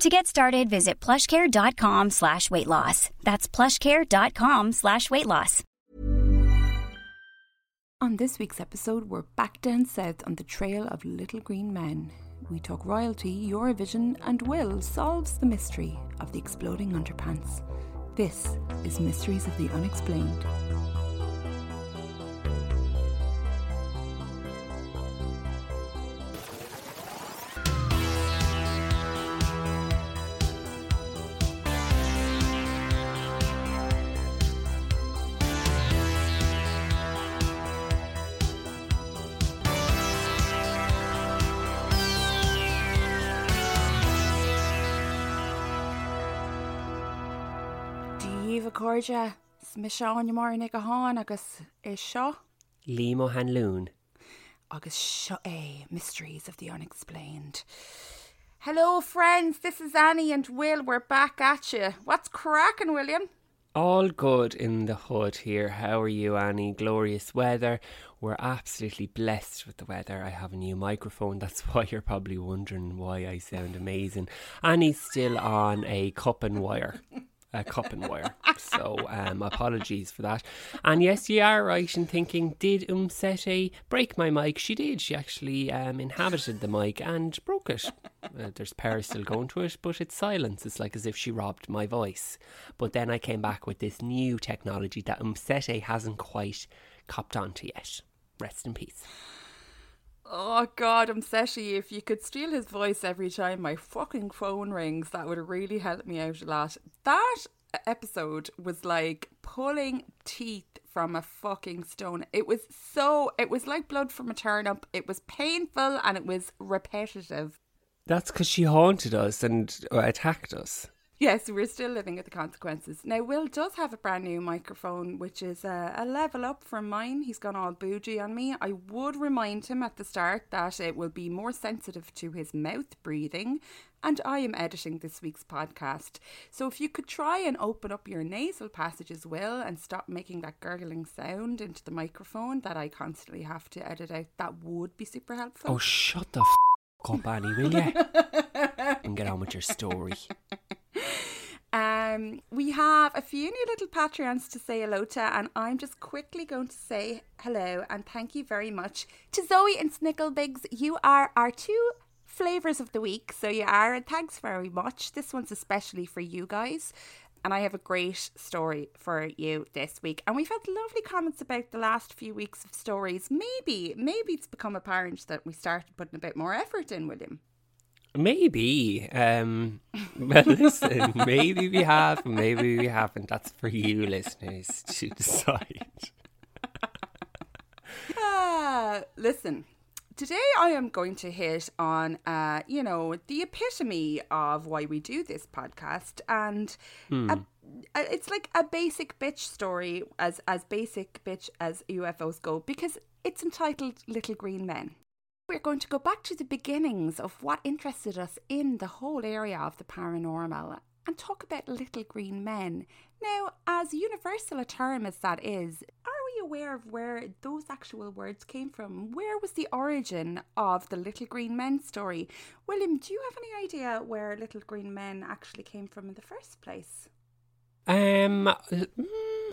To get started, visit plushcare.com slash weight loss. That's plushcare.com slash weight loss. On this week's episode, we're back down south on the trail of little green men. We talk royalty, Eurovision, and Will solves the mystery of the exploding underpants. This is Mysteries of the Unexplained. Díomh cóide mi seáin mar nig go háin agus é eh, seo Limo han lún. agus seo eh, é Mysteries of the Unexplained. Hello, friends. This is Annie and Will. We're back at you. What's cracking, William? All good in the hood here. How are you, Annie? Glorious weather. We're absolutely blessed with the weather. I have a new microphone. That's why you're probably wondering why I sound amazing. Annie's still on a cup and wire. A cup and wire. So um, apologies for that. And yes, you are right in thinking, did Umsete break my mic? She did. She actually um, inhabited the mic and broke it. Uh, there's power still going to it, but it's silence. It's like as if she robbed my voice. But then I came back with this new technology that Umsete hasn't quite copped onto yet. Rest in peace. Oh God, I'm Seshi. If you could steal his voice every time my fucking phone rings, that would really help me out a lot. That episode was like pulling teeth from a fucking stone. It was so, it was like blood from a turnip. It was painful and it was repetitive. That's because she haunted us and uh, attacked us. Yes, we're still living with the consequences. Now, Will does have a brand new microphone, which is a, a level up from mine. He's gone all bougie on me. I would remind him at the start that it will be more sensitive to his mouth breathing, and I am editing this week's podcast. So, if you could try and open up your nasal passages, Will, and stop making that gurgling sound into the microphone that I constantly have to edit out, that would be super helpful. Oh, shut the f up, Annie, will you? and get on with your story. Um, we have a few new little Patreons to say hello to, and I'm just quickly going to say hello and thank you very much to Zoe and Snicklebigs. You are our two flavors of the week, so you are, and thanks very much. This one's especially for you guys. And I have a great story for you this week. And we've had lovely comments about the last few weeks of stories. Maybe, maybe it's become apparent that we started putting a bit more effort in, William. Maybe. Um, well, listen, maybe we have, maybe we haven't. That's for you listeners to decide. Ah, listen. Today I am going to hit on, uh, you know, the epitome of why we do this podcast, and a, a- it's like a basic bitch story, as as basic bitch as UFOs go, because it's entitled "Little Green Men." We're going to go back to the beginnings of what interested us in the whole area of the paranormal and talk about little green men. Now, as universal a term as that is, are we aware of where those actual words came from? Where was the origin of the little green men story? William, do you have any idea where little green men actually came from in the first place? Um, mm,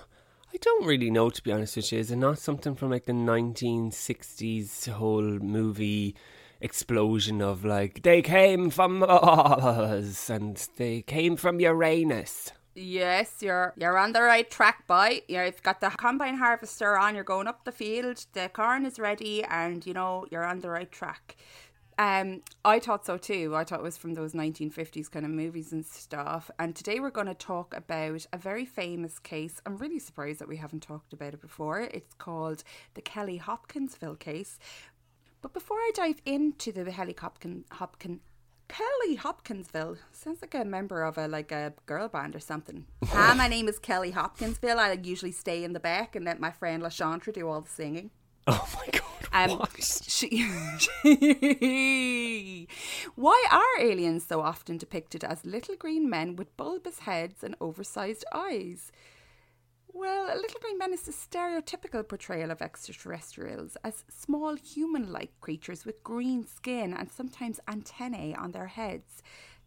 I don't really know, to be honest with you. Is it not something from like the 1960s whole movie explosion of like, they came from Mars and they came from Uranus? Yes, you're you're on the right track, boy. You've got the combine harvester on. You're going up the field. The corn is ready, and you know you're on the right track. Um, I thought so too. I thought it was from those 1950s kind of movies and stuff. And today we're going to talk about a very famous case. I'm really surprised that we haven't talked about it before. It's called the Kelly Hopkinsville case. But before I dive into the Kelly Hopkin, Kelly Hopkinsville sounds like a member of a like a girl band or something. Hi, my name is Kelly Hopkinsville. I usually stay in the back and let my friend LaChantre do all the singing. Oh my god! Um, she, why are aliens so often depicted as little green men with bulbous heads and oversized eyes? Well, Little Green Men is a stereotypical portrayal of extraterrestrials as small human like creatures with green skin and sometimes antennae on their heads.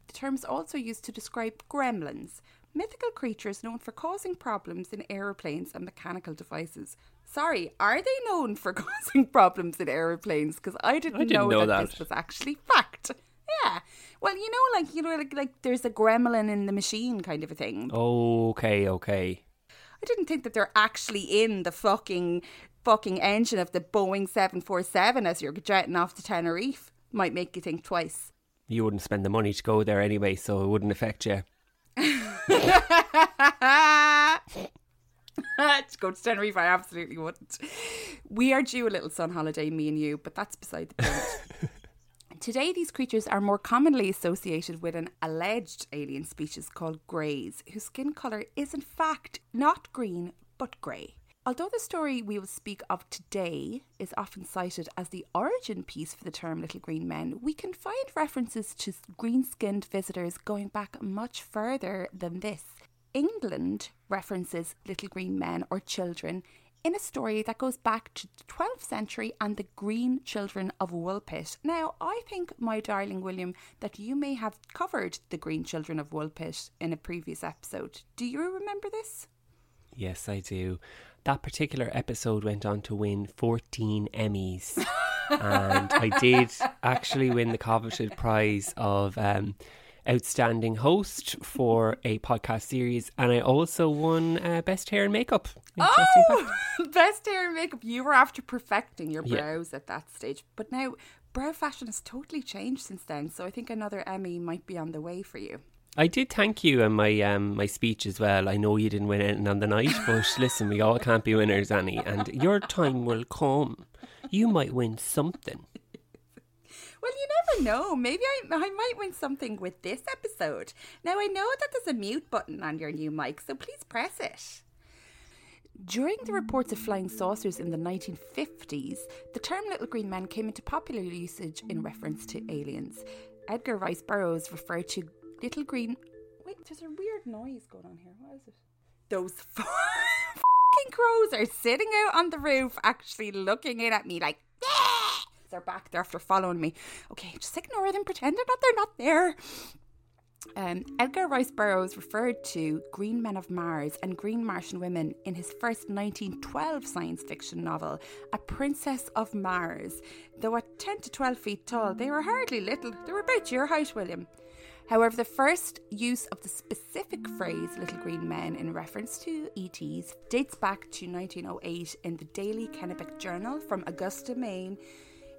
The term is also used to describe gremlins, mythical creatures known for causing problems in aeroplanes and mechanical devices. Sorry, are they known for causing problems in aeroplanes? Because I didn't, I didn't know, know that, that. this was actually fact. Yeah. Well, you know, like you know, like like there's a gremlin in the machine kind of a thing. Okay, okay. I didn't think that they're actually in the fucking fucking engine of the Boeing 747 as you're jetting off to Tenerife. Might make you think twice. You wouldn't spend the money to go there anyway, so it wouldn't affect you. to go to Tenerife, I absolutely wouldn't. We are due a little sun holiday, me and you, but that's beside the point. Today, these creatures are more commonly associated with an alleged alien species called greys, whose skin colour is in fact not green but grey. Although the story we will speak of today is often cited as the origin piece for the term Little Green Men, we can find references to green skinned visitors going back much further than this. England references little green men or children in a story that goes back to the 12th century and the green children of Woolpit. Now, I think, my darling William, that you may have covered the green children of Woolpit in a previous episode. Do you remember this? Yes, I do. That particular episode went on to win 14 Emmys. and I did actually win the coveted prize of um, outstanding host for a podcast series, and I also won uh, best hair and makeup. Oh, best hair and makeup. You were after perfecting your Yeah. brows at that stage, but now brow fashion has totally changed since then. So I think another Emmy might be on the way for you. I did thank you in my um, my speech as well. I know you didn't win anything on the night, but listen, we all can't be winners, Annie, and your time will come. You might win something. Well, you never know. Maybe I, I might win something with this episode. Now, I know that there's a mute button on your new mic, so please press it. During the reports of flying saucers in the 1950s, the term little green men came into popular usage in reference to aliens. Edgar Rice Burroughs referred to little green. Wait, there's a weird noise going on here. What is it? Those fucking crows are sitting out on the roof, actually looking in at me like, "Yeah!" They're back They're after following me. Okay, just ignore them, pretend that they're not there. Um, Edgar Rice Burroughs referred to green men of Mars and green Martian women in his first 1912 science fiction novel, A Princess of Mars. Though at 10 to 12 feet tall, they were hardly little. They were about your height, William. However, the first use of the specific phrase little green men in reference to ETs dates back to 1908 in the Daily Kennebec Journal from Augusta, Maine,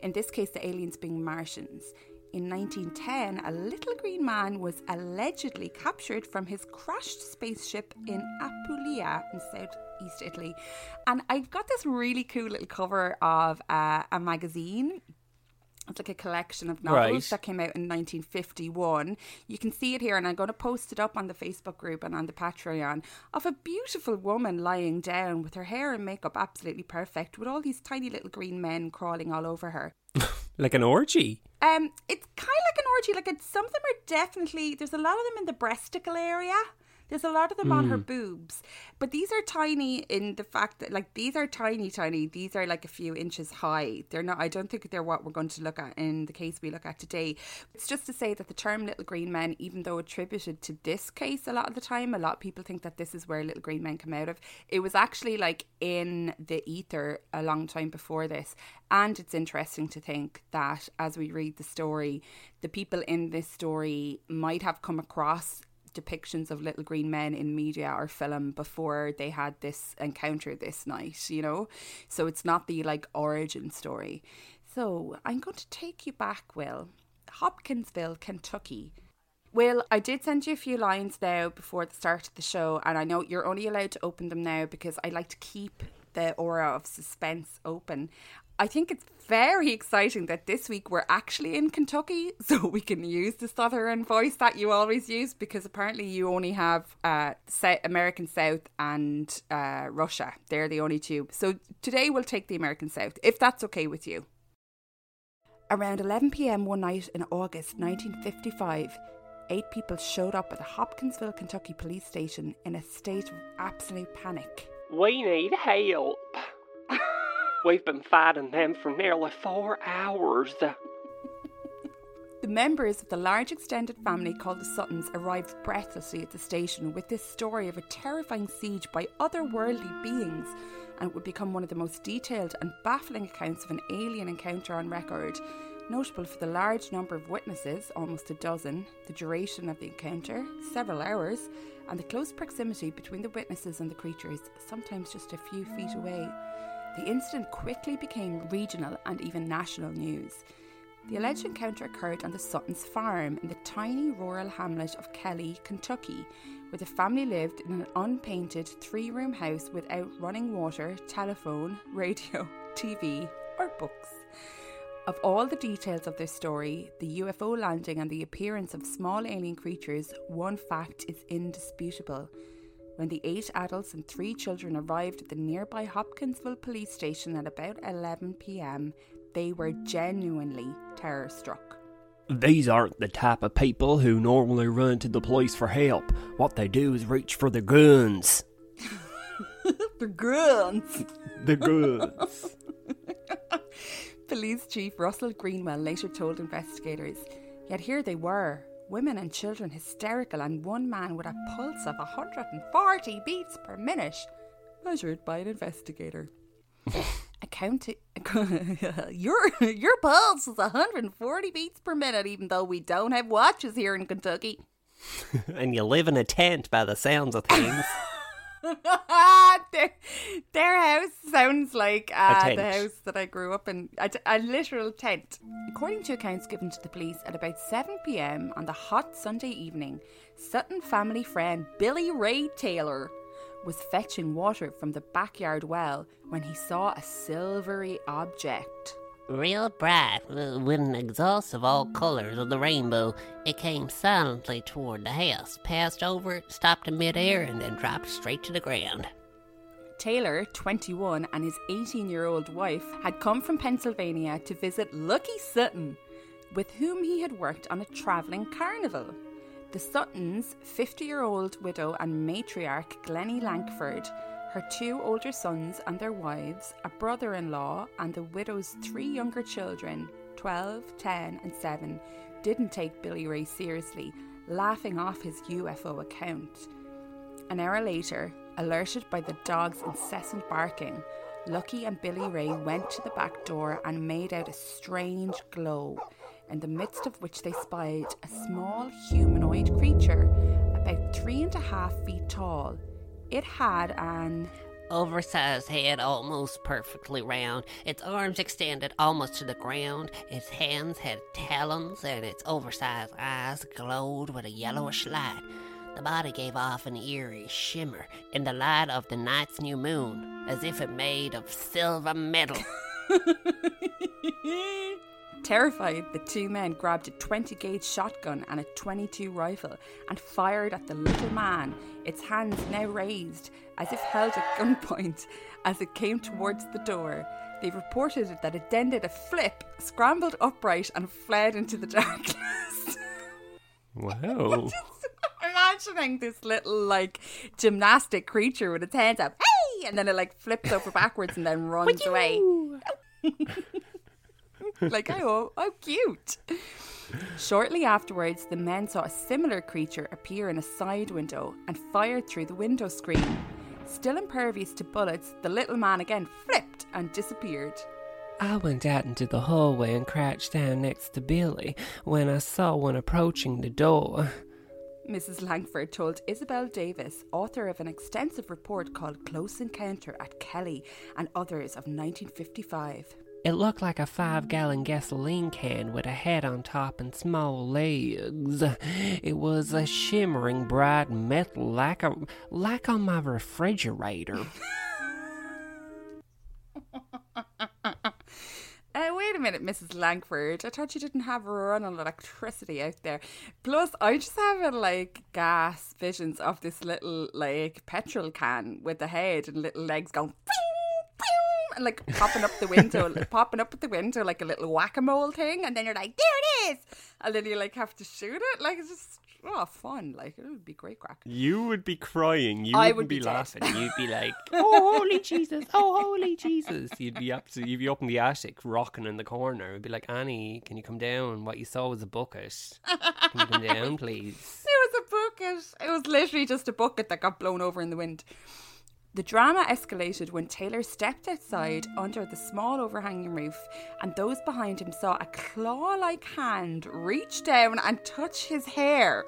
in this case, the aliens being Martians. In 1910, a little green man was allegedly captured from his crashed spaceship in Apulia in southeast Italy. And I've got this really cool little cover of uh, a magazine. It's like a collection of novels Right. that came out in 1951. You can see it here, and I'm going to post it up on the Facebook group and on the Patreon of a beautiful woman lying down with her hair and makeup absolutely perfect, with all these tiny little green men crawling all over her. Like an orgy. Um, it's kind of like an orgy. Like it's some of them are definitely there's a lot of them in the breasticle area. There's a lot of them on her hmm. boobs, but these are tiny in the fact that like these are tiny, tiny. These are like a few inches high. They're not. I don't think they're what we're going to look at in the case we look at today. It's just to say that the term "little green men," even though attributed to this case a lot of the time, a lot of people think that this is where little green men come out of. It was actually like in the ether a long time before this, and it's interesting to think that as we read the story, the people in this story might have come across depictions of little green men in media or film before they had this encounter this night, you know? So it's not the like origin story. So I'm going to take you back, Will. Hopkinsville, Kentucky. Will, I did send you a few lines now before the start of the show, and I know you're only allowed to open them now because I like to keep the aura of suspense open. I think it's very exciting that this week we're actually in Kentucky, so we can use the southern voice that you always use because apparently you only have uh, American South and uh, Russia. They're the only two. So today we'll take the American South, if that's okay with you. Around 11 pm one night in August 1955, eight people showed up at the Hopkinsville, Kentucky police station in a state of absolute panic. We need help. We've been fighting them for nearly four hours. the members of the large extended family called the Suttons arrived breathlessly at the station with this story of a terrifying siege by otherworldly beings, and it would become one of the most detailed and baffling accounts of an alien encounter on record. Notable for the large number of witnesses, almost a dozen, the duration of the encounter, several hours, and the close proximity between the witnesses and the creatures, sometimes just a few feet away. The incident quickly became regional and even national news. The alleged encounter occurred on the Sutton's farm in the tiny rural hamlet of Kelly, Kentucky, where the family lived in an unpainted three room house without running water, telephone, radio, TV, or books. Of all the details of their story, the UFO landing and the appearance of small alien creatures, one fact is indisputable. When the eight adults and three children arrived at the nearby Hopkinsville police station at about 11 pm, they were genuinely terror struck. These aren't the type of people who normally run to the police for help. What they do is reach for the guns. the guns! The guns. Police Chief Russell Greenwell later told investigators, yet here they were, women and children hysterical, and one man with a pulse of 140 beats per minute, measured by an investigator. Accounting, your your pulse is 140 beats per minute, even though we don't have watches here in Kentucky. and you live in a tent by the sounds of things. their, their house sounds like uh, the house that I grew up in, a, a literal tent. According to accounts given to the police at about 7 pm on the hot Sunday evening, Sutton family friend Billy Ray Taylor was fetching water from the backyard well when he saw a silvery object. Real bright, with an exhaust of all colors of the rainbow, it came silently toward the house, passed over it, stopped in midair, and then dropped straight to the ground. Taylor, 21, and his 18 year old wife had come from Pennsylvania to visit Lucky Sutton, with whom he had worked on a travelling carnival. The Suttons, 50 year old widow and matriarch Glennie Lankford, her two older sons and their wives, a brother in law, and the widow's three younger children, 12, 10, and 7, didn't take Billy Ray seriously, laughing off his UFO account. An hour later, alerted by the dog's incessant barking, Lucky and Billy Ray went to the back door and made out a strange glow, in the midst of which they spied a small humanoid creature about three and a half feet tall it had an oversized head almost perfectly round, its arms extended almost to the ground, its hands had talons, and its oversized eyes glowed with a yellowish light. The body gave off an eerie shimmer in the light of the night's new moon, as if it made of silver metal. Terrified, the two men grabbed a 20 gauge shotgun and a 22 rifle and fired at the little man, its hands now raised as if held at gunpoint as it came towards the door. They reported that it then did a flip, scrambled upright, and fled into the darkness. Wow. imagining this little like gymnastic creature with its hands up, hey, and then it like flips over backwards and then runs away. Like, oh, how cute. Shortly afterwards, the men saw a similar creature appear in a side window and fired through the window screen. Still impervious to bullets, the little man again flipped and disappeared. I went out into the hallway and crouched down next to Billy when I saw one approaching the door. Mrs. Lankford told Isabel Davis, author of an extensive report called Close Encounter at Kelly and others of 1955. It looked like a five gallon gasoline can with a head on top and small legs. It was a shimmering bright metal like a like on my refrigerator. Uh, wait a minute, Mrs. Lankford. I thought you didn't have a run on electricity out there. Plus, I just have a, like gas visions of this little like petrol can with the head and little legs going. And like popping up the window, popping up at the window like a little whack a mole thing, and then you're like, there it is, and then you like have to shoot it. Like it's just oh fun, like it would be great crack. You would be crying. You I wouldn't would be, be laughing. You'd be like, "Oh holy Jesus! Oh holy Jesus!" You'd be up to, you'd be up in the attic, rocking in the corner. It'd be like, "Annie, can you come down? What you saw was a bucket. Can you come down, please?" It was a bucket. It was literally just a bucket that got blown over in the wind. The drama escalated when Taylor stepped outside under the small overhanging roof, and those behind him saw a claw like hand reach down and touch his hair.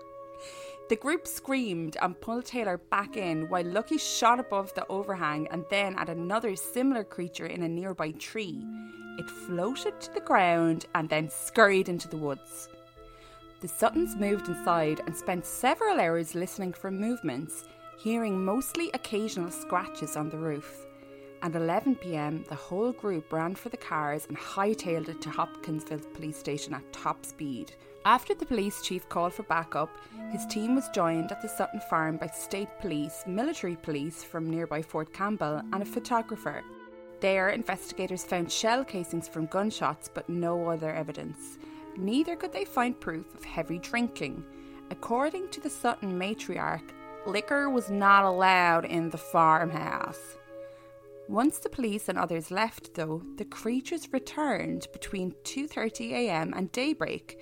The group screamed and pulled Taylor back in while Lucky shot above the overhang and then at another similar creature in a nearby tree. It floated to the ground and then scurried into the woods. The Suttons moved inside and spent several hours listening for movements, hearing mostly occasional scratches on the roof. At 11 pm, the whole group ran for the cars and hightailed it to Hopkinsville Police Station at top speed. After the police chief called for backup, his team was joined at the Sutton farm by state police, military police from nearby Fort Campbell, and a photographer. There, investigators found shell casings from gunshots but no other evidence. Neither could they find proof of heavy drinking. According to the Sutton matriarch, liquor was not allowed in the farmhouse. Once the police and others left though, the creatures returned between 2:30 a.m. and daybreak.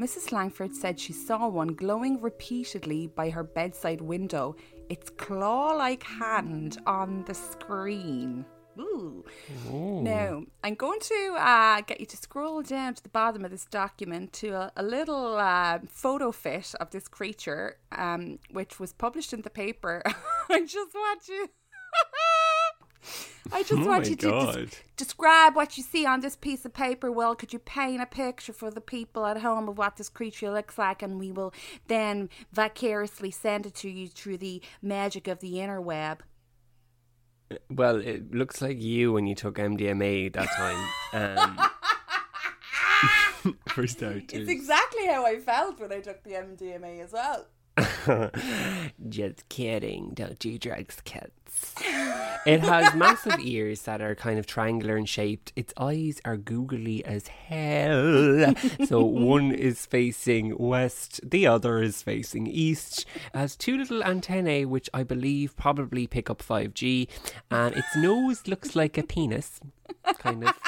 Mrs. Lankford said she saw one glowing repeatedly by her bedside window, its claw-like hand on the screen. Ooh. Now, I'm going to uh, get you to scroll down to the bottom of this document to a, a little uh, photo fit of this creature, um, which was published in the paper. I just want you. I just Oh want you to des- describe what you see on this piece of paper. Well, could you paint a picture for the people at home of what this creature looks like, and we will then vicariously send it to you through the magic of the interweb. Well, it looks like you when you took MDMA that time. Um, for starters. It's exactly how I felt when I took the MDMA as well. Just kidding. Don't do drugs, kids. It has massive ears that are kind of triangular in shaped. Its eyes are googly as hell. So one is facing west, the other is facing east. It has two little antennae, which I believe probably pick up 5G. And its nose looks like a penis. Kind of.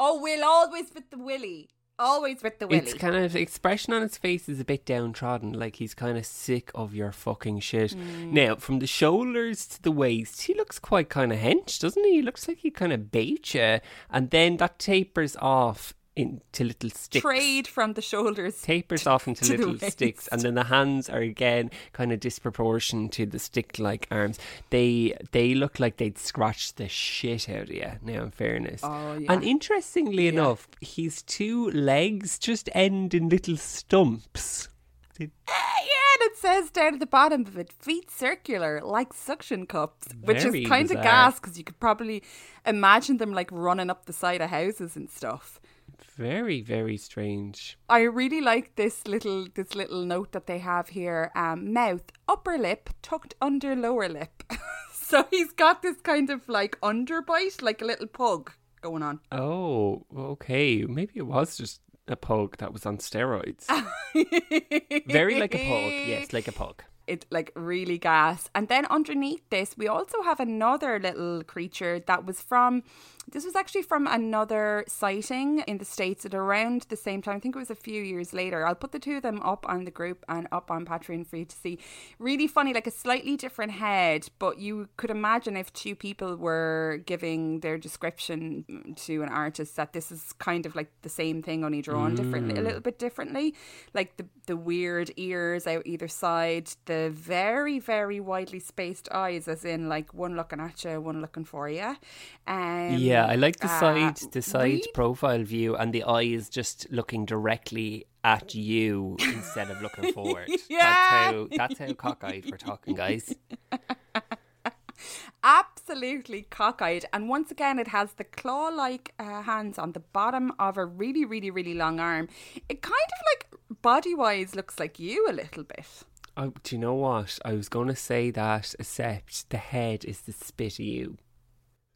Oh, we'll always fit the willy. Always with the willy. Its kind of expression on his face is a bit downtrodden, like he's kind of sick of your fucking shit. Hmm. Now, from the shoulders to the waist, he looks quite kind of hench, doesn't he? He looks like he kind of bait you, and then that tapers off into little sticks. Trade from the shoulders. Tapers off into to little sticks, and then the hands are again kind of disproportioned to the stick-like arms. They they look like they'd scratch the shit out of you. Now, in fairness, Oh, yeah. and interestingly Yeah. enough, his two legs just end in little stumps. They- eh, Yeah, and it says down at the bottom of it, feet circular, like suction cups, which Very is kind of gas because you could probably imagine them like running up the side of houses and stuff. Very, very strange. I really like this little this little note that they have here. Um, mouth, upper lip, tucked under lower lip. so he's got this kind of like underbite, like a little pug going on. Oh, okay. Maybe it was just a pug that was on steroids. Very like a pug. Yes, like a pug. it like really gas. And then underneath this, we also have another little creature that was from this was actually from another sighting in the States at around the same time. I think it was a few years later. I'll put the two of them up on the group and up on Patreon for you to see. Really funny, like a slightly different head, but you could imagine if two people were giving their description to an artist that this is kind of like the same thing, only drawn mm. differently, a little bit differently. Like the, the weird ears out either side, the very, very widely spaced eyes, as in like one looking at you, one looking for you. Um, yeah, I like the side, uh, the side really? profile view, and the eye is just looking directly at you instead of looking forward. yeah. That's how that's how cockeyed we're talking, guys. Absolutely cockeyed, and once again, it has the claw-like uh, hands on the bottom of a really, really, really long arm. It kind of like body-wise looks like you a little bit. Oh, do you know what? I was going to say that, except the head is the spit of you.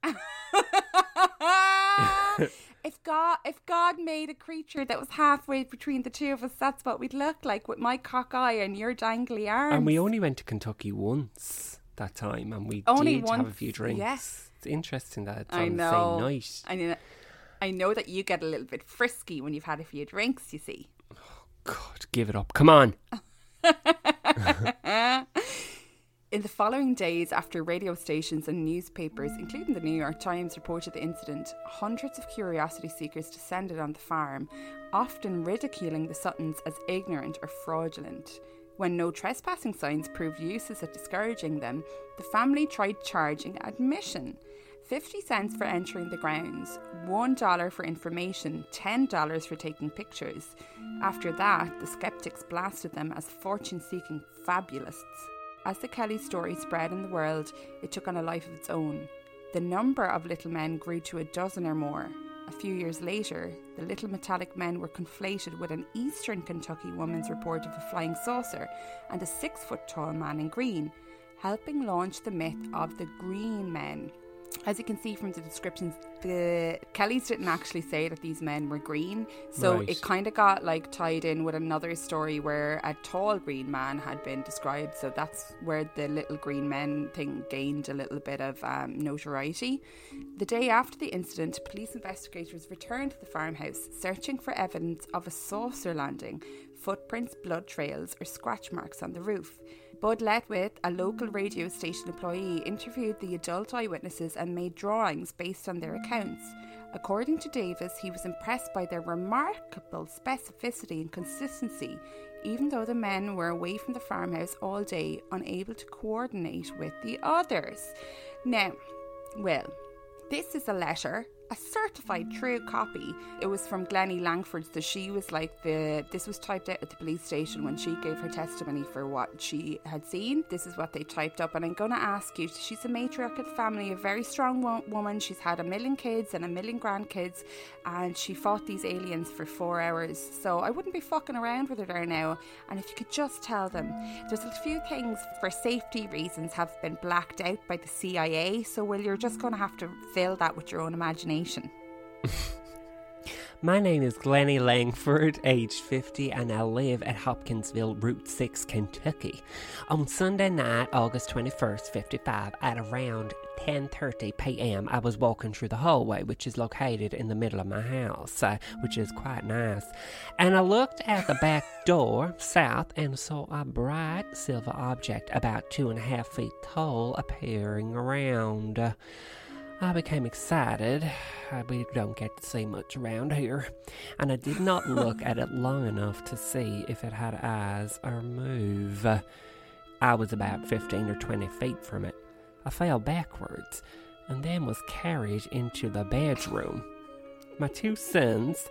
if God if God made a creature that was halfway between the two of us, that's what we'd look like with my cock eye and your dangly arms. And we only went to Kentucky once that time, and we only did once, have a few drinks. Yes, it's interesting that it's I on know. the same night. I know. I know that you get a little bit frisky when you've had a few drinks. You see. Oh, God, give it up! Come on. In the following days, after radio stations and newspapers, including the New York Times, reported the incident, hundreds of curiosity seekers descended on the farm, often ridiculing the Suttons as ignorant or fraudulent. When no trespassing signs proved useless at discouraging them, the family tried charging admission. 50 cents for entering the grounds, $1 for information, $10 for taking pictures. After that, the skeptics blasted them as fortune seeking fabulists. As the Kelly story spread in the world, it took on a life of its own. The number of little men grew to a dozen or more. A few years later, the little metallic men were conflated with an eastern Kentucky woman's report of a flying saucer and a six foot tall man in green, helping launch the myth of the green men. As you can see from the descriptions, the Kellys didn't actually say that these men were green, so right. it kind of got like tied in with another story where a tall green man had been described. So that's where the little green men thing gained a little bit of um, notoriety. The day after the incident, police investigators returned to the farmhouse, searching for evidence of a saucer landing, footprints, blood trails, or scratch marks on the roof. Bud Ledwith, a local radio station employee, interviewed the adult eyewitnesses and made drawings based on their accounts. According to Davis, he was impressed by their remarkable specificity and consistency, even though the men were away from the farmhouse all day, unable to coordinate with the others. Now, well, this is a letter a certified true copy. It was from Glennie Lankford, so she was like the. This was typed out at the police station when she gave her testimony for what she had seen. This is what they typed up, and I'm going to ask you. She's a matriarch of the family, a very strong wo- woman. She's had a million kids and a million grandkids, and she fought these aliens for four hours. So I wouldn't be fucking around with her there now. And if you could just tell them, there's a few things for safety reasons have been blacked out by the CIA. So well, you're just going to have to fill that with your own imagination My name is Glennie Lankford, aged 50, and I live at Hopkinsville, Route 6, Kentucky. On Sunday night, August 21st, 55, at around 10:30 p.m., I was walking through the hallway, which is located in the middle of my house, uh, which is quite nice. And I looked at the back door, south, and saw a bright silver object about two and a half feet tall appearing around. I became excited. We don't get to see much around here, and I did not look at it long enough to see if it had eyes or move. I was about 15 or 20 feet from it. I fell backwards and then was carried into the bedroom. My two sons,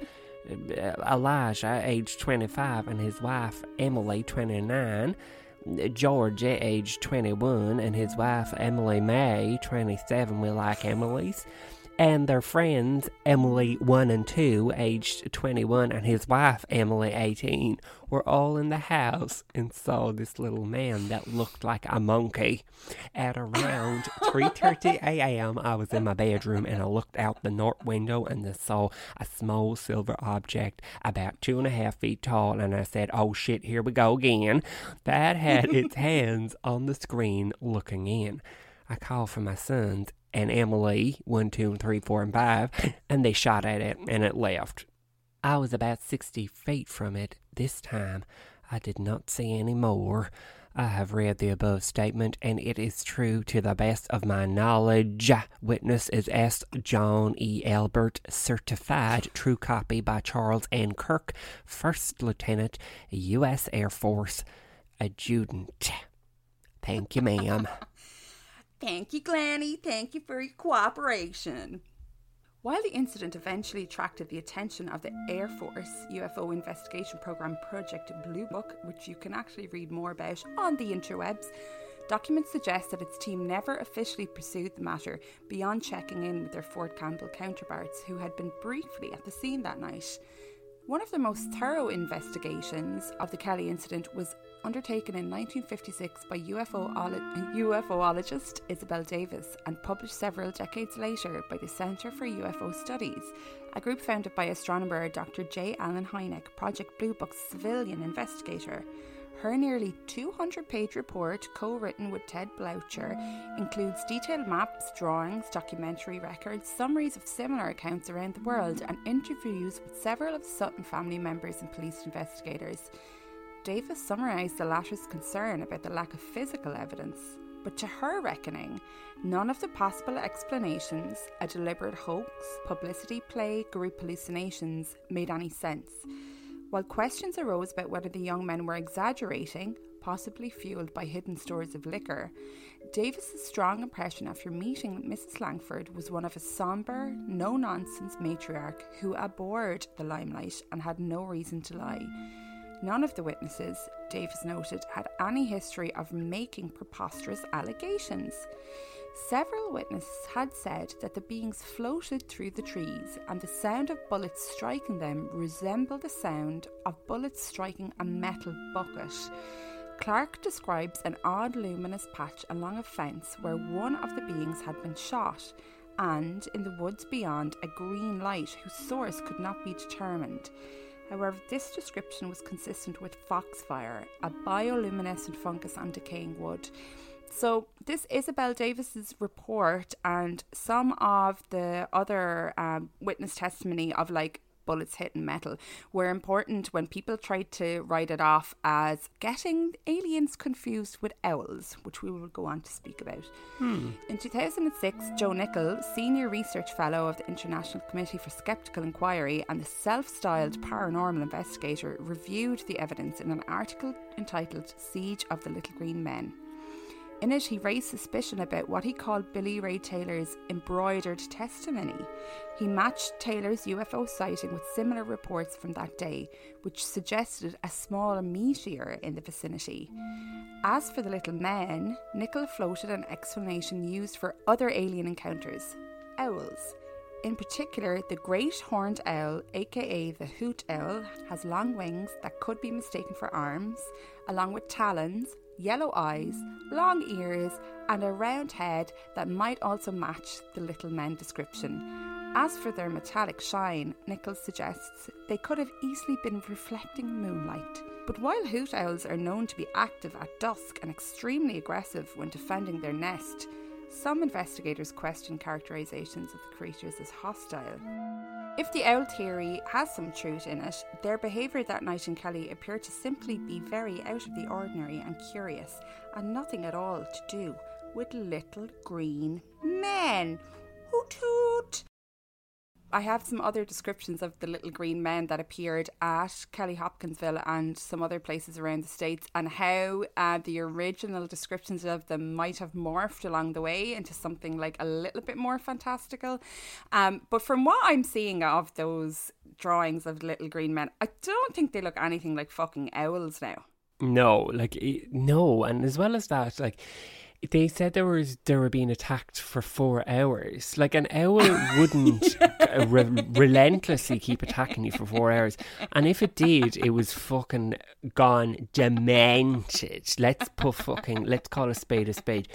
uh, Elijah, aged 25, and his wife, Emily, 29, George, age 21, and his wife Emily May, 27, we like Emily's, and their friends Emily 1 and 2, aged 21, and his wife Emily 18, were all in the house and saw this little man that looked like a monkey. At around 3:30 a.m., I was in my bedroom and I looked out the north window and I saw a small silver object about two and a half feet tall, and I said, "Oh shit, here we go again." That had its hands on the screen looking in. I called for my sons and Emily, one, two, three, four, and five, and they shot at it and it left. I was about 60 feet from it this time. I did not see any more. I have read the above statement, and it is true to the best of my knowledge. Witness is S. John E. Albert, certified true copy by Charles N. Kirk, First Lieutenant, U.S. Air Force, adjutant. Thank you, ma'am. Thank you, Glennie. Thank you for your cooperation. While the incident eventually attracted the attention of the Air Force UFO investigation program Project Blue Book, which you can actually read more about on the interwebs, documents suggest that its team never officially pursued the matter beyond checking in with their Fort Campbell counterparts who had been briefly at the scene that night. One of the most thorough investigations of the Kelly incident was undertaken in 1956 by UFO UFOologist Isabel Davis and published several decades later by the Center for UFO Studies, a group founded by astronomer Dr. J. Allen Hynek, Project Blue Book's civilian investigator. Her nearly 200 page report, co written with Ted Bloecher, includes detailed maps, drawings, documentary records, summaries of similar accounts around the world, and interviews with several of the Sutton family members and police investigators. Davis summarised the latter's concern about the lack of physical evidence, but to her reckoning, none of the possible explanations, a deliberate hoax, publicity play, group hallucinations, made any sense. While questions arose about whether the young men were exaggerating, possibly fueled by hidden stores of liquor, Davis's strong impression after meeting Mrs. Lankford was one of a sombre, no nonsense matriarch who abhorred the limelight and had no reason to lie. None of the witnesses, Davis noted, had any history of making preposterous allegations. Several witnesses had said that the beings floated through the trees and the sound of bullets striking them resembled the sound of bullets striking a metal bucket. Clark describes an odd luminous patch along a fence where one of the beings had been shot, and in the woods beyond, a green light whose source could not be determined. However, this description was consistent with foxfire, a bioluminescent fungus on decaying wood. So, this Isabel Davis's report and some of the other um, witness testimony of like bullets hitting metal were important when people tried to write it off as getting aliens confused with owls, which we will go on to speak about. Hmm. In 2006, Joe Nickell, Senior Research Fellow of the International Committee for Skeptical Inquiry and the self styled paranormal investigator, reviewed the evidence in an article entitled Siege of the Little Green Men. In it, he raised suspicion about what he called Billy Ray Taylor's embroidered testimony. He matched Taylor's UFO sighting with similar reports from that day, which suggested a small meteor in the vicinity. As for the little men, Nickell floated an explanation used for other alien encounters owls. In particular, the great horned owl, aka the hoot owl, has long wings that could be mistaken for arms, along with talons, yellow eyes, long ears, and a round head that might also match the little men description. As for their metallic shine, Nichols suggests they could have easily been reflecting moonlight. But while hoot owls are known to be active at dusk and extremely aggressive when defending their nest, some investigators question characterizations of the creatures as hostile. If the owl theory has some truth in it, their behaviour that night in Kelly appeared to simply be very out of the ordinary and curious, and nothing at all to do with little green men. Hoot hoot! I have some other descriptions of the little green men that appeared at Kelly Hopkinsville and some other places around the States, and how uh, the original descriptions of them might have morphed along the way into something like a little bit more fantastical. Um, but from what I'm seeing of those drawings of little green men, I don't think they look anything like fucking owls now. No, like, no. And as well as that, like, they said there was they were being attacked for four hours. Like an owl wouldn't re- relentlessly keep attacking you for four hours, and if it did, it was fucking gone demented. Let's put fucking let's call a spade a spade.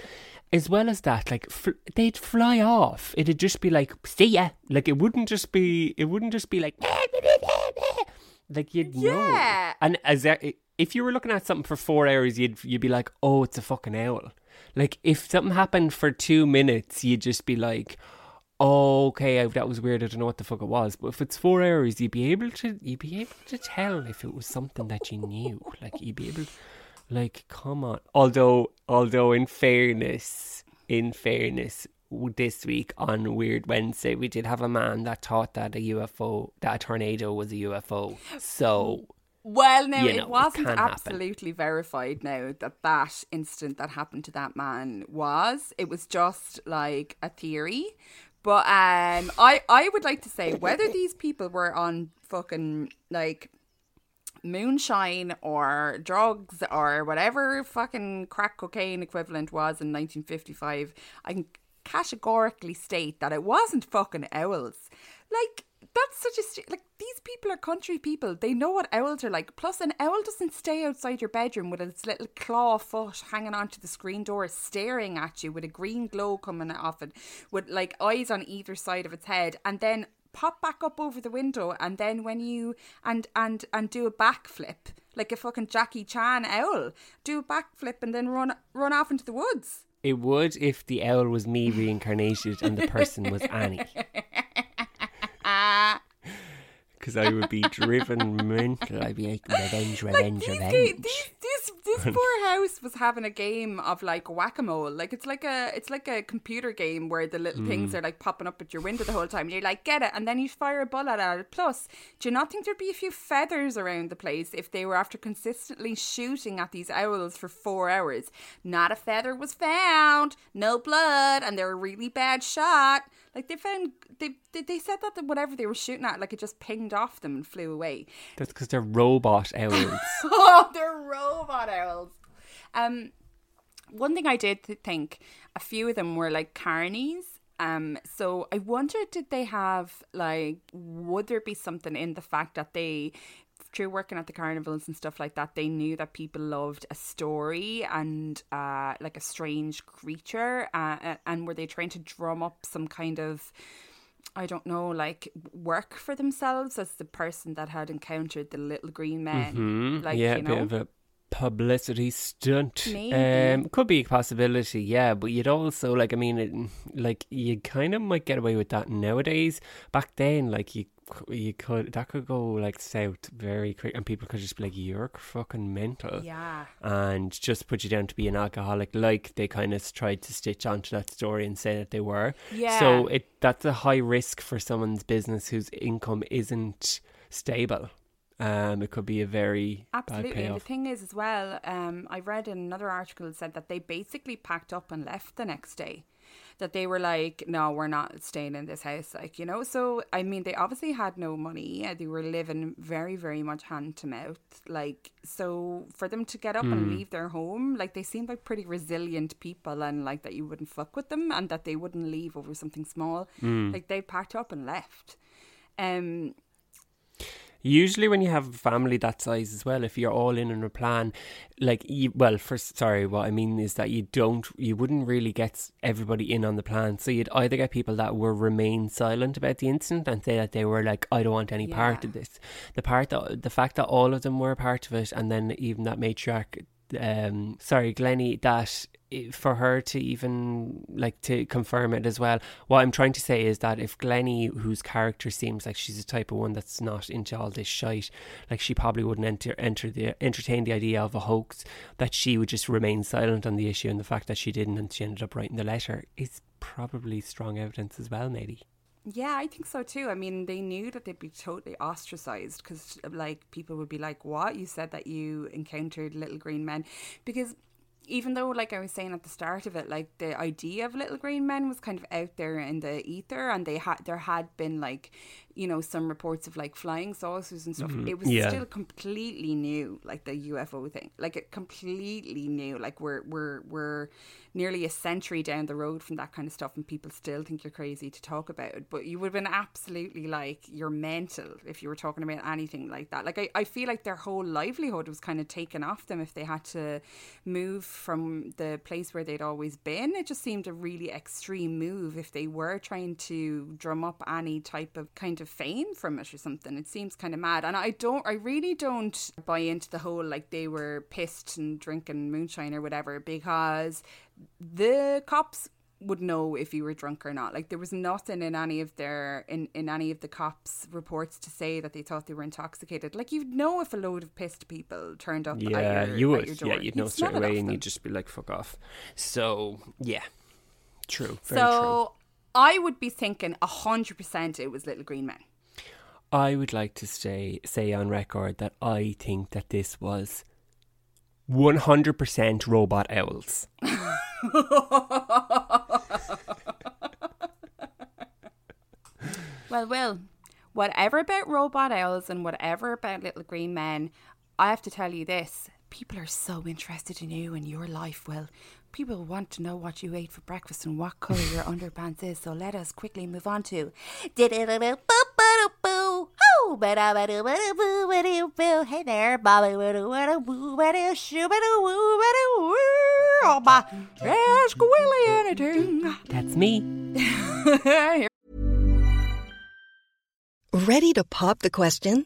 As well as that, like fl- they'd fly off. It'd just be like, "See ya." Like it wouldn't just be. It wouldn't just be like, like you'd know. Yeah. And as that, if you were looking at something for four hours, you'd you'd be like, "Oh, it's a fucking owl." Like if something happened for two minutes, you'd just be like, "Oh, okay, I, that was weird. I don't know what the fuck it was." But if it's four hours, you'd be able to you'd be able to tell if it was something that you knew. Like you'd be able, like, come on. Although, although, in fairness, in fairness. This week on Weird Wednesday, we did have a man that thought that a UFO, that a tornado was a UFO. So Well, no, You it know, it wasn't can happen. absolutely verified. Now that that incident that happened to that man was, it was just like a theory. But um, I I would like to say whether these people were on fucking like moonshine or drugs or whatever fucking crack cocaine equivalent was in 1955, I can categorically state that it wasn't fucking owls. Like that's such a st- like these people are country people. They know what owls are like. Plus, an owl doesn't stay outside your bedroom with its little claw foot hanging onto the screen door, staring at you with a green glow coming off it, with like eyes on either side of its head, and then pop back up over the window. And then when you and and and do a backflip like a fucking Jackie Chan owl, do a backflip and then run run off into the woods. It would if the owl was me reincarnated and the person was Annie. Because I would be driven mental. I'd be like, revenge, revenge, these, revenge. ga- these, this poor house was having a game of like whack a mole. Like it's like a it's like a computer game where the little things mm. are like popping up at your window the whole time. And you're like, get it, and then you fire a bullet at it. Plus, do you not think there'd be a few feathers around the place if they were after consistently shooting at these owls for four hours? Not a feather was found, no blood, and they're a really bad shot. Like they found they they, they said that the, whatever they were shooting at, like it just pinged off them and flew away. That's because they're robot owls. oh, they're robot owls. Um, one thing I did think a few of them were like carnies. Um, so I wondered, did they have like, would there be something in the fact that they, through working at the carnivals and stuff like that, they knew that people loved a story and uh, like a strange creature, uh, and were they trying to drum up some kind of I don't know, like work for themselves as the person that had encountered the little green men. Hmm, Like, yeah, you a know, bit of a publicity stunt. Um, could be a possibility, yeah. But you'd also like, I mean, it, like you kind of might get away with that nowadays. Back then, like you, you could that could go like south very quick, and people could just be like, "You're fucking mental." yeah. and just put you down to be an alcoholic like they kind of tried to stitch onto that story and say that they were Yeah. so it that's a high risk for someone's business whose income isn't stable um it could be a very Absolutely. And the thing is, as well, um, I read in another article that said that they basically packed up and left the next day. That they were like, no, we're not staying in this house. Like, you know, so I mean, they obviously had no money. uh, They were living very, very much hand to mouth. Like, so for them to get up and leave their home, like, they seemed like pretty resilient people and like that you wouldn't fuck with them and that they wouldn't leave over something small. Like, they packed up and left. Um, Usually, when you have a family that size as well, if you're all in on a plan, like you, well, first, sorry, what I mean is that you don't, you wouldn't really get everybody in on the plan. So you'd either get people that will remain silent about the incident and say that they were like, I don't want any part of this. The part that, the fact that all of them were a part of it, and then even that matriarch, um, sorry, Glennie, that for her to even like to confirm it as well. What I'm trying to say is that if Glennie, whose character seems like she's the type of one that's not into all this shite, like she probably wouldn't enter enter the entertain the idea of a hoax, that she would just remain silent on the issue, and the fact that she didn't and she ended up writing the letter is probably strong evidence as well, maybe. Yeah, I think so too. I mean, they knew that they'd be totally ostracized because, uh, like, people would be like, "What? You said that you encountered little green men?" Because even though, like I was saying at the start of it, like the idea of little green men was kind of out there in the ether, and they had there had been like, you know, some reports of like flying saucers and stuff. Mm-hmm. It was Yeah. still completely new, like the UFO thing, like it completely new. Like we're we're we're nearly a century down the road from that kind of stuff, and people still think you're crazy to talk about it. But you would have been absolutely like you're mental if you were talking about anything like that. Like I, I feel like their whole livelihood was kind of taken off them if they had to move from the place where they'd always been. It just seemed a really extreme move if they were trying to drum up any type of kind of fame from it or something. It seems kind of mad. And I don't, I really don't buy into the whole like they were pissed and drinking moonshine or whatever because the cops would know if you were drunk or not. Like there was nothing in any of their in in any of the cops reports to say that they thought they were intoxicated. Like you'd know if a load of pissed people turned up. Yeah, at your, you would. Yeah, you'd know smell straight away, and them. you'd just be like, "Fuck off." So yeah, true. Very true. I would be thinking hundred percent it was Little Green Men. I would like to say say on record that I think that this was one hundred percent robot owls. Well, Will, whatever about robot owls and whatever about little green men, I have to tell you this. People are so interested in you and your life, Will. People want to know what you ate for breakfast and what colour your underpants is, so let us quickly move on to. Hey there, Bobby. Ask Willie anything. That's me. Ready to pop the question?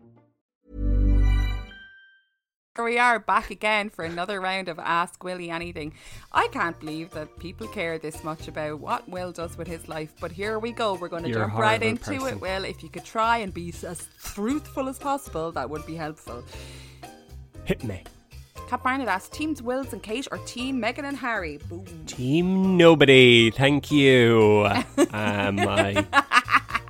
Here we are back again for another round of Ask Willie Anything. I can't believe that people care this much about what Will does with his life, but here we go. We're going to You're jump right into person. it, Will. If you could try and be as truthful as possible, that would be helpful. Hit me. Cap Barnett asks Teams Wills and Kate or Team Meghan and Harry? Boom. Team nobody, thank you. um, I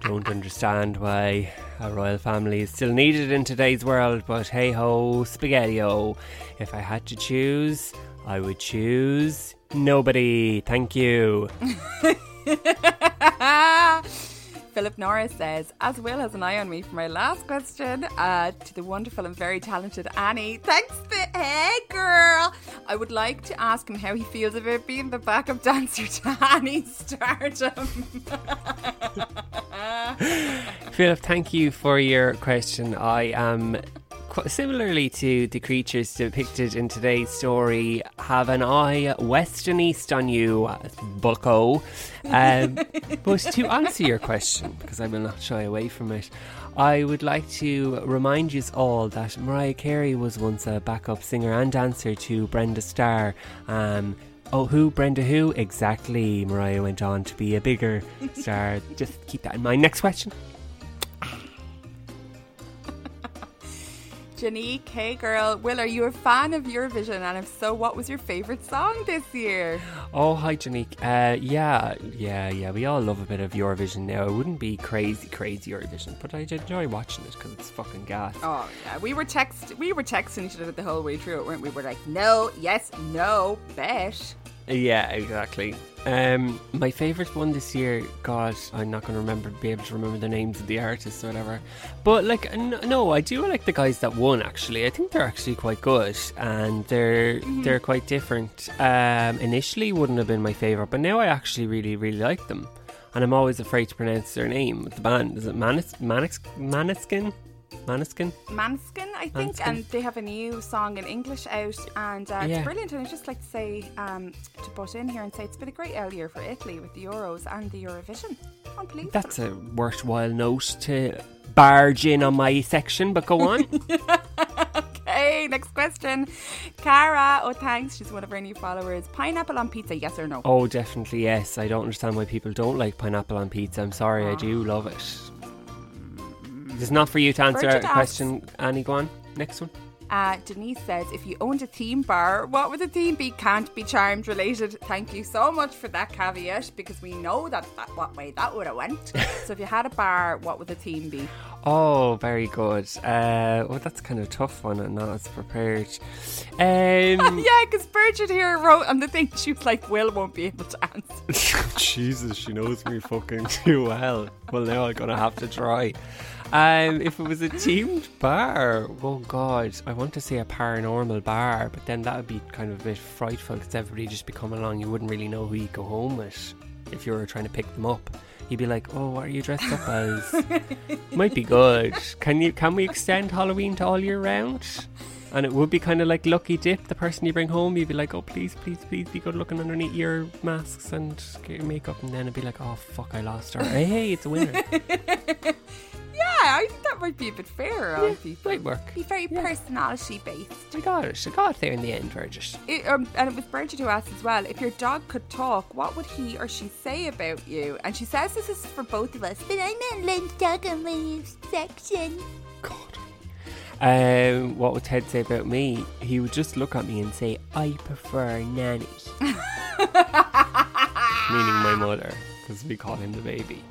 don't understand why a royal family is still needed in today's world, but hey ho, spaghetti-o. If I had to choose, I would choose nobody. Thank you. Philip Norris says, as Will has an eye on me for my last question, uh, to the wonderful and very talented Annie. Thanks, for, hey girl. I would like to ask him how he feels about being the backup dancer to Annie's stardom. Philip, thank you for your question. I am similarly to the creatures depicted in today's story, have an eye west and east on you, bucko. Um, but to answer your question, because I will not shy away from it, I would like to remind you all that Mariah Carey was once a backup singer and dancer to Brenda Starr. Um, Oh, who? Brenda who? Exactly. Mariah went on to be a bigger star. Just keep that in mind. Next question. Janique, hey girl. Will, are you a fan of Eurovision? And if so, what was your favourite song this year? Oh, hi, Janique. Uh, yeah, yeah, yeah. We all love a bit of Eurovision now. It wouldn't be crazy, crazy Eurovision, but I enjoy watching it because it's fucking gas. Oh yeah, we were text we were texting each other the whole way through it, weren't we? We were like, no, yes, no, bet. Yeah, exactly. Um, my favourite one this year, God, I'm not going to remember, be able to remember the names of the artists or whatever. But like, n- no, I do like the guys that won. Actually, I think they're actually quite good, and they're Mm-hmm. they're quite different. Um, initially, wouldn't have been my favourite, but now I actually really, really like them. And I'm always afraid to pronounce their name. The band is it Manis Manis Maniskin? Maniskin? Manskin, I think, and they have a new song in English out, and uh, Yeah. it's brilliant. And I'd just like to say, um, to butt in here and say it's been a great L year for Italy with the Euros and the Eurovision. Unbelievable. That's a worthwhile note to barge in on my section, but go on. okay, next question. Cara, oh thanks, she's one of our new followers. Pineapple on pizza, yes or no? Oh, definitely yes. I don't understand why people don't like pineapple on pizza. I'm sorry, I do love it. It's not for you to answer Bridget a question, Annie. Go on. Next one. Uh, Denise says, if you owned a theme bar, what would the theme be? Can't be charmed related. Thank you so much for that caveat because we know that, that what way that would have went. so if you had a bar, what would the theme be? Oh, very good. Uh, well, that's kind of a tough one and not as prepared. Um, yeah, because Bridget here wrote on the thing, she was like, Will won't be able to answer. Jesus, she knows me fucking too well. Well, now I'm gonna have to try. Um, if it was a themed bar, oh god, I want to say a paranormal bar, but then that would be kind of a bit frightful because everybody just be coming along. You wouldn't really know who you go home with if you were trying to pick them up. You'd be like, "Oh, what are you dressed up as?" Might be good. Can you? Can we extend Halloween to all year round? And it would be kind of like lucky dip. The person you bring home, you'd be like, "Oh, please, please, please, be good looking underneath your masks and get your makeup." And then it'd be like, "Oh, fuck, I lost her." hey, hey, it's a winner. yeah, I think that might be a bit fairer on people. Might work. Be very personality based. I got it. I got it there in the end, Virgit. It, um, and it was Bridget who asked as well if your dog could talk, what would he or she say about you? And she says this is for both of us, but I'm not allowed to talk on my section. God. Um, what would Ted say about me? He would just look at me and say, "I prefer nanny," meaning my mother, because we call him the baby.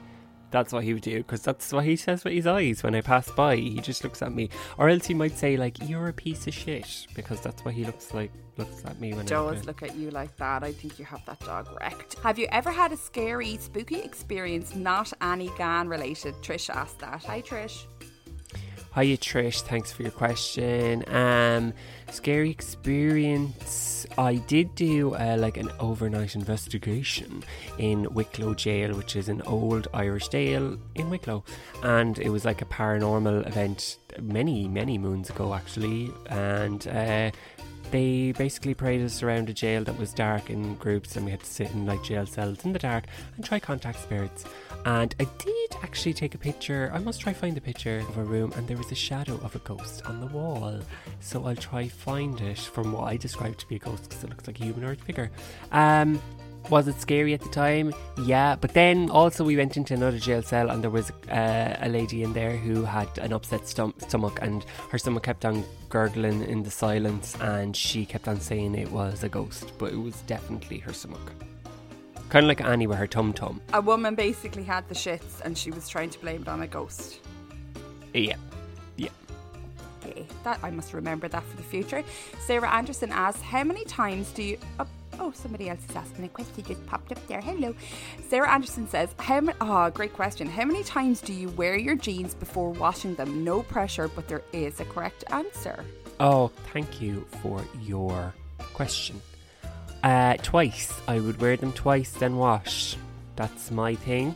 That's what he would do, because that's what he says with his eyes when I pass by. He just looks at me, or else he might say like, "You're a piece of shit," because that's what he looks like. Looks at me when I Does look at you like that. I think you have that dog wrecked. Have you ever had a scary, spooky experience not Annie Gan related? Trish asked that. Hi, Trish. Hiya Trish, thanks for your question. Um, scary experience. I did do uh, like an overnight investigation in Wicklow Jail, which is an old Irish jail in Wicklow, and it was like a paranormal event many many moons ago actually, and. Uh, they basically paraded us around a jail that was dark in groups, and we had to sit in like jail cells in the dark and try contact spirits. And I did actually take a picture. I must try find the picture of a room, and there was a shadow of a ghost on the wall. So I'll try find it from what I described to be a ghost because it looks like a humanoid figure. Um, was it scary at the time? Yeah, but then also we went into another jail cell and there was uh, a lady in there who had an upset stom- stomach and her stomach kept on gurgling in the silence and she kept on saying it was a ghost, but it was definitely her stomach. Kind of like Annie with her tum tum. A woman basically had the shits and she was trying to blame it on a ghost. Yeah. Yeah. Okay, that I must remember that for the future. Sarah Anderson asks, "How many times do you?" Oh, Oh, somebody else is asking a question. Just popped up there. Hello. Sarah Anderson says, "How many? Oh, great question. How many times do you wear your jeans before washing them? No pressure, but there is a correct answer. Oh, thank you for your question. Uh, twice. I would wear them twice, then wash. That's my thing.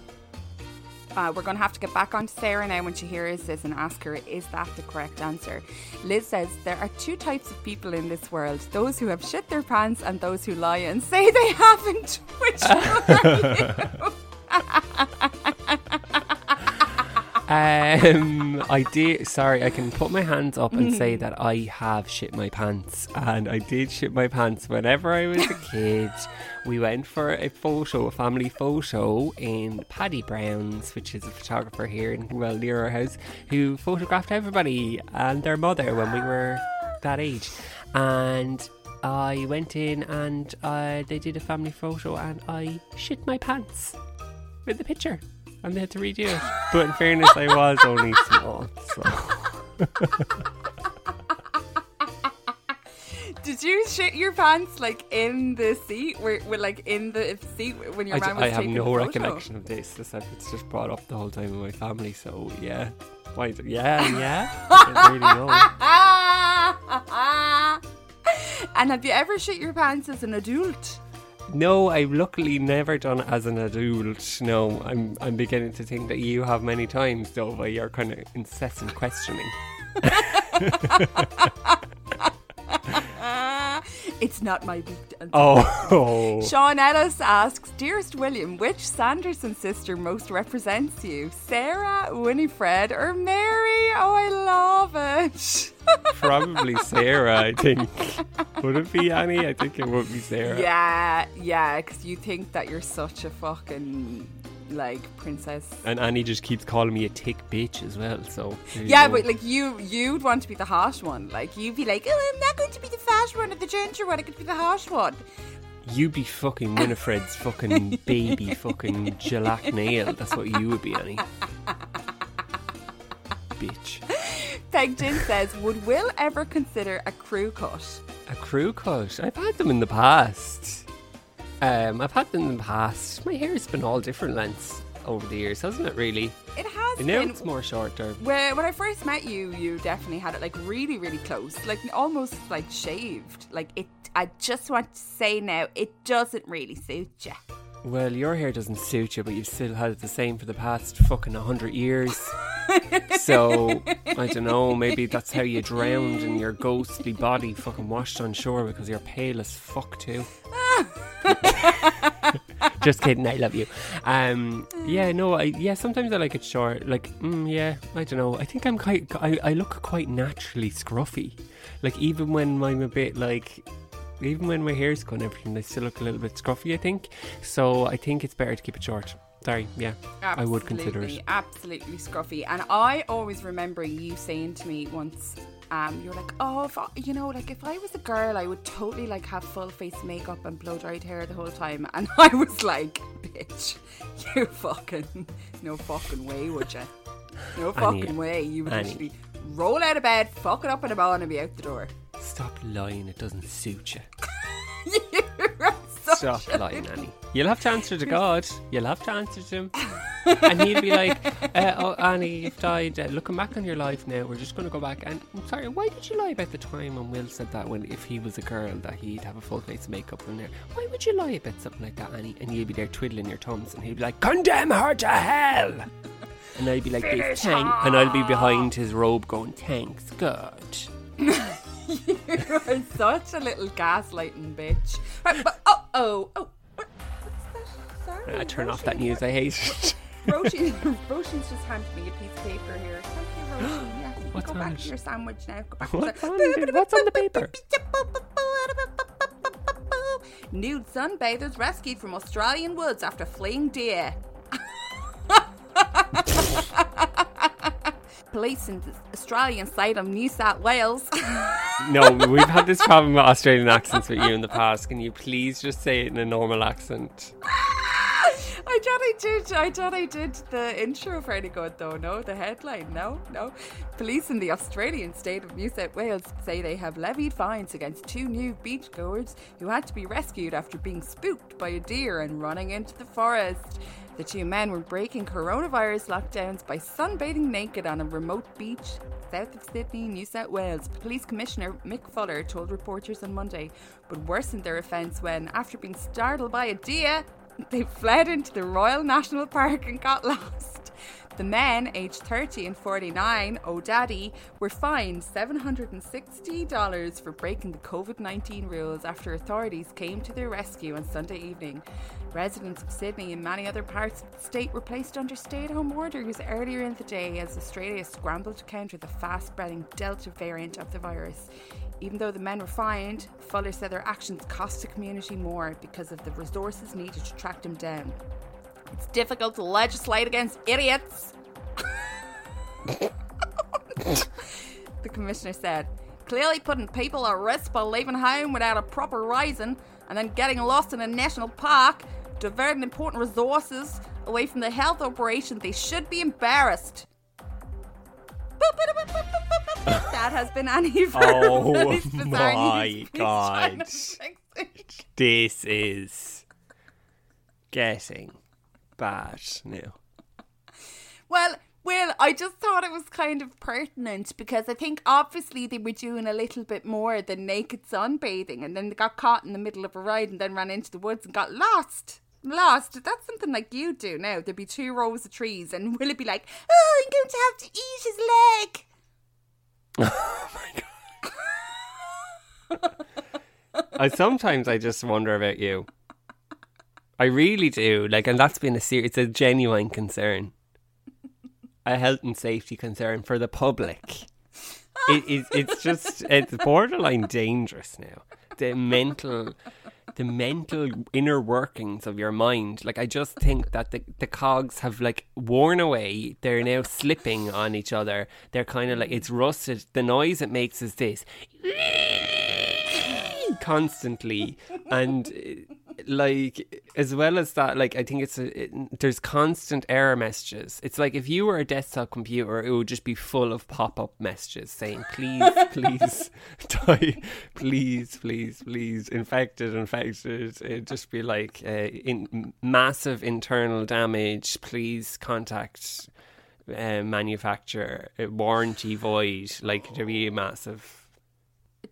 Uh, we're going to have to get back on to Sarah now when she hears this and ask her, is that the correct answer? Liz says, there are two types of people in this world those who have shit their pants and those who lie and say they haven't. Which one are you? Um, I did. Sorry, I can put my hands up and say that I have shit my pants, and I did shit my pants whenever I was a kid. we went for a photo, a family photo in Paddy Brown's, which is a photographer here in well near our house, who photographed everybody and their mother when we were that age, and. I went in and uh, they did a family photo and I shit my pants with the picture and they had to redo it. But in fairness, I was only small, so Did you shit your pants like in the seat? Where, where like in the seat when your I, man d- was I have taking no the photo? recollection of this. As if it's just brought up the whole time in my family. So yeah, why? d- Yeah, yeah. I really know. and have you ever shit your pants as an adult? No, I've luckily never done it as an adult. No, I'm I'm beginning to think that you have many times, though, by your kind of incessant questioning. it's not my big dance. Oh, Sean Ellis asks, Dearest William, which Sanderson sister most represents you? Sarah, Winifred, or Mary? Oh, I love it. probably Sarah. I think. Would it be Annie? I think it would be Sarah. yeah, yeah, because you think that you're such a fucking, like, princess. And Annie just keeps calling me a tick bitch as well. So Yeah, but like you, you'd want to be the harsh one. Like you'd be like, "Oh, I'm not going to be the fast one or the ginger one. I could be the harsh one." you would be fucking Winifred's fucking baby, fucking Gelac nail. That's what you would be, Annie. Bitch. Peg Jin says, "Would Will ever consider a crew cut?" A crew cut. I've had them in the past. Um, I've had them in the past. My hair's been all different lengths over the years, hasn't it? Really. It has And now been. it's more shorter. When, when I first met you, you definitely had it like really, really close, like almost like shaved. Like it. I just want to say now, it doesn't really suit you. Well, your hair doesn't suit you, but you've still had it the same for the past fucking a hundred years. so I don't know. Maybe that's how you drowned in your ghostly body, fucking washed on shore because you're pale as fuck too. Just kidding. I love you. Um, yeah, no, I yeah. Sometimes I like it short. Like, mm, yeah, I don't know. I think I'm quite. I, I look quite naturally scruffy. Like even when I'm a bit like. Even when my hair's cut and everything, they still look a little bit scruffy, I think. So I think it's better to keep it short. Sorry, yeah. I would consider it. Absolutely scruffy. And I always remember you saying to me once, um, you're like, oh, I, you know, like if I was a girl, I would totally like have full face makeup and blow dried hair the whole time. And I was like, bitch, you fucking, no fucking way, would you? No Annie, fucking way. You would Annie. literally roll out of bed, fuck it up in a ball, and be out the door. Stop lying, it doesn't suit you. You're such Stop a- lying, Annie. You'll have to answer to God. You'll have to answer to him. and he'll be like, uh, oh, Annie, you've died. Uh, looking back on your life now, we're just going to go back. And I'm sorry, why did you lie about the time when Will said that when if he was a girl that he'd have a full face of makeup in there? Why would you lie about something like that, Annie? And you'd be there twiddling your thumbs and he'd be like, condemn her to hell. And I'd be like, this, thank, and I'll be behind his robe going, thanks, God. You're such a little gaslighting bitch. Right, but, oh, oh, oh. What, what's that? Sorry. I turn off that news, I hate it. Roisin, Roisin's just handed me a piece of paper here. Thank you, Roisin. Yeah, you What's go on back it? to your sandwich now. Go back What's to on it? What's on the paper? Nude sunbathers rescued from Australian woods after fleeing deer. Police in the Australian state of New South Wales. No, we've had this problem with Australian accents with you in the past. Can you please just say it in a normal accent? I tried I did. I thought I did the intro fairly good, though. No, the headline. No, no. Police in the Australian state of New South Wales say they have levied fines against two new beachgoers who had to be rescued after being spooked by a deer and running into the forest. The two men were breaking coronavirus lockdowns by sunbathing naked on a remote beach south of Sydney, New South Wales. Police Commissioner Mick Fuller told reporters on Monday, but worsened their offence when, after being startled by a deer, they fled into the Royal National Park and got lost. The men, aged 30 and 49, O'Daddy, were fined $760 for breaking the COVID 19 rules after authorities came to their rescue on Sunday evening. Residents of Sydney and many other parts of the state were placed under stay at home orders earlier in the day as Australia scrambled to counter the fast spreading Delta variant of the virus. Even though the men were fined, Fuller said their actions cost the community more because of the resources needed to track them down. It's difficult to legislate against idiots. the commissioner said, clearly putting people at risk by leaving home without a proper reason and then getting lost in a national park, diverting important resources away from the health operation, they should be embarrassed. that has been Annie for Oh my god. This is getting bad now. Well, well, I just thought it was kind of pertinent because I think obviously they were doing a little bit more than naked sunbathing and then they got caught in the middle of a ride and then ran into the woods and got lost. Lost. That's something like you do now. There'd be two rows of trees and Will it be like, oh, I'm going to have to eat his leg. Oh my god. I sometimes I just wonder about you. I really do. Like, and that's been a serious, it's a genuine concern, a health and safety concern for the public. It, it, it's just it's borderline dangerous now. The mental, the mental inner workings of your mind. Like I just think that the the cogs have like worn away. They're now slipping on each other. They're kind of like it's rusted. The noise it makes is this constantly and uh, like as well as that like i think it's a, it, there's constant error messages. It's like if you were a desktop computer it would just be full of pop-up messages saying please please die. Please please please. Infected infected. It'd just be like uh, in massive internal damage. Please contact uh, manufacturer. Uh, warranty void. Like there'd be a massive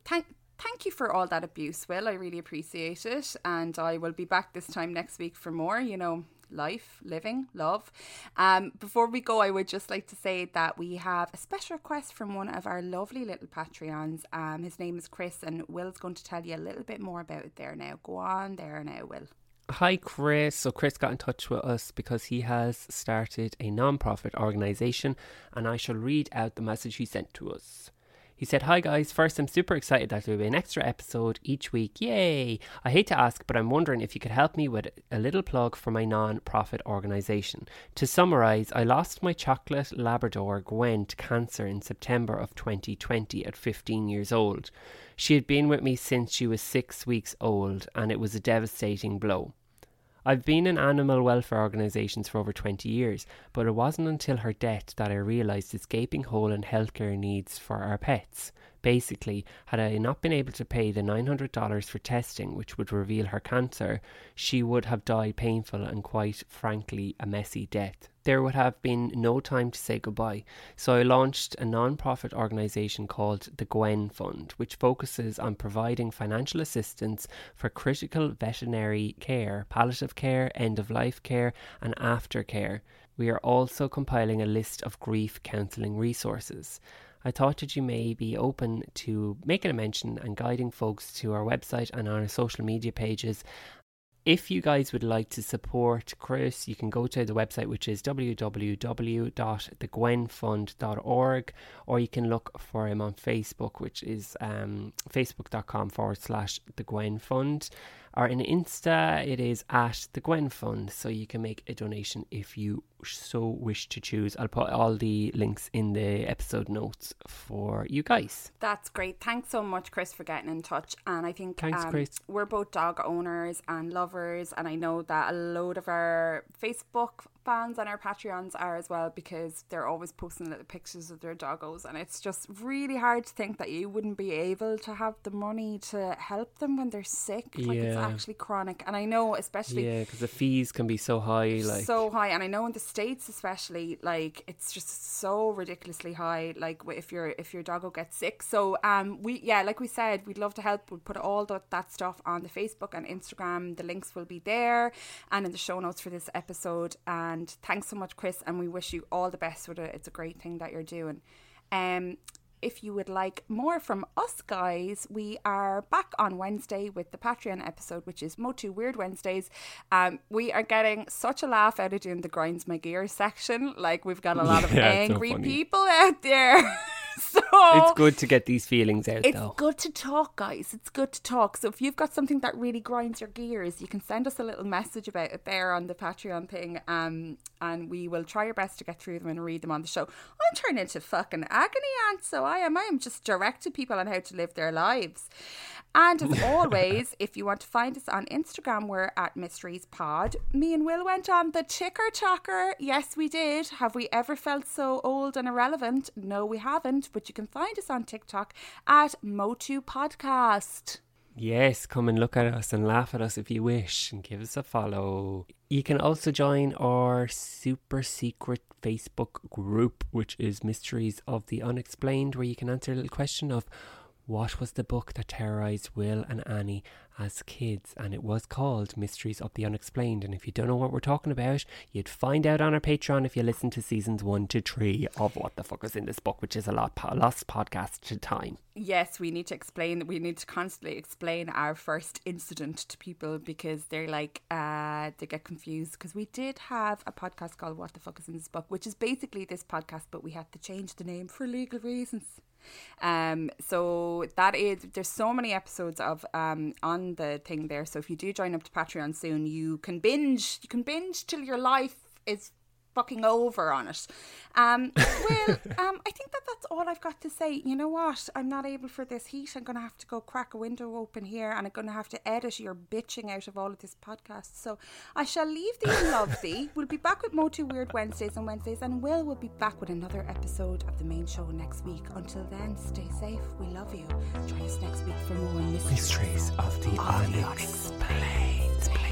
Thank thank you for all that abuse, Will. I really appreciate it. And I will be back this time next week for more, you know, life, living, love. Um, before we go, I would just like to say that we have a special request from one of our lovely little Patreons. Um, his name is Chris, and Will's going to tell you a little bit more about it there now. Go on there now, Will. Hi, Chris. So, Chris got in touch with us because he has started a non profit organisation, and I shall read out the message he sent to us. He said, Hi guys, first I'm super excited that there will be an extra episode each week. Yay! I hate to ask, but I'm wondering if you could help me with a little plug for my non profit organisation. To summarise, I lost my chocolate Labrador Gwen to cancer in September of 2020 at 15 years old. She had been with me since she was six weeks old, and it was a devastating blow. I've been in animal welfare organisations for over 20 years, but it wasn't until her death that I realised its gaping hole in healthcare needs for our pets. Basically, had I not been able to pay the $900 for testing, which would reveal her cancer, she would have died painful and quite frankly a messy death. There would have been no time to say goodbye, so I launched a non profit organisation called the Gwen Fund, which focuses on providing financial assistance for critical veterinary care, palliative care, end of life care, and aftercare. We are also compiling a list of grief counselling resources. I thought that you may be open to making a mention and guiding folks to our website and our social media pages. If you guys would like to support Chris, you can go to the website, which is www.thegwenfund.org, or you can look for him on Facebook, which is um, facebook.com forward slash the Gwen Fund. Or in Insta, it is at the Gwen Fund, so you can make a donation if you so wish to choose. I'll put all the links in the episode notes for you guys. That's great. Thanks so much, Chris, for getting in touch. And I think Thanks, um, Chris. we're both dog owners and lovers, and I know that a load of our Facebook fans and our Patreons are as well because they're always posting little pictures of their doggos, and it's just really hard to think that you wouldn't be able to have the money to help them when they're sick. Like it's Yeah. actually chronic, and I know especially Yeah, because the fees can be so high. Like, so high and i know in the states especially like it's just so ridiculously high like if your if your doggo gets sick. So um we yeah like we said we'd love to help. We'll put all that, that stuff on the facebook and instagram. The links will be there and in the show notes for this episode. And thanks so much chris and we wish you all the best with it. It's a great thing that you're doing. Um if you would like more from us guys, we are back on Wednesday with the Patreon episode, which is Motu Weird Wednesdays. Um, we are getting such a laugh out of doing the grinds my gear section. Like we've got a lot of Yeah, it's so angry people out there. so it's good to get these feelings out, it's though. good to talk, guys. It's good to talk. So if you've got something that really grinds your gears, you can send us a little message about it there on the Patreon thing, um, and we will try our best to get through them and read them on the show. I'm turning into fucking agony aunt, so I am. I am just directing people on how to live their lives. And as always, if you want to find us on Instagram, we're at Mysteries Pod. Me and Will went on the Chicker Chocker. Yes, we did. Have we ever felt so old and irrelevant? No, we haven't. But you can find us on TikTok at Motu Podcast. Yes, come and look at us and laugh at us if you wish and give us a follow. You can also join our super secret Facebook group, which is Mysteries of the Unexplained, where you can answer a little question of what was the book that terrorized Will and Annie as kids? And it was called Mysteries of the Unexplained. And if you don't know what we're talking about, you'd find out on our Patreon if you listen to seasons one to three of What the Fuck is in this book, which is a lot, po- lost podcast to time. Yes, we need to explain. We need to constantly explain our first incident to people because they're like, uh, they get confused. Because we did have a podcast called "What the Fuck Is in This Book," which is basically this podcast, but we had to change the name for legal reasons. Um, so that is there's so many episodes of um on the thing there. So if you do join up to Patreon soon, you can binge. You can binge till your life is fucking over on it. Um, well, um, I think that that's all I've got to say. You know what? I'm not able for this heat. I'm going to have to go crack a window open here and I'm going to have to edit your bitching out of all of this podcast. So I shall leave thee and love thee. We'll be back with more Motu Weird Wednesdays and Wednesdays and Will will be back with another episode of the main show next week. Until then, stay safe. We love you. Join us next week for more mysteries. Mysteries of the Of the Unexplained.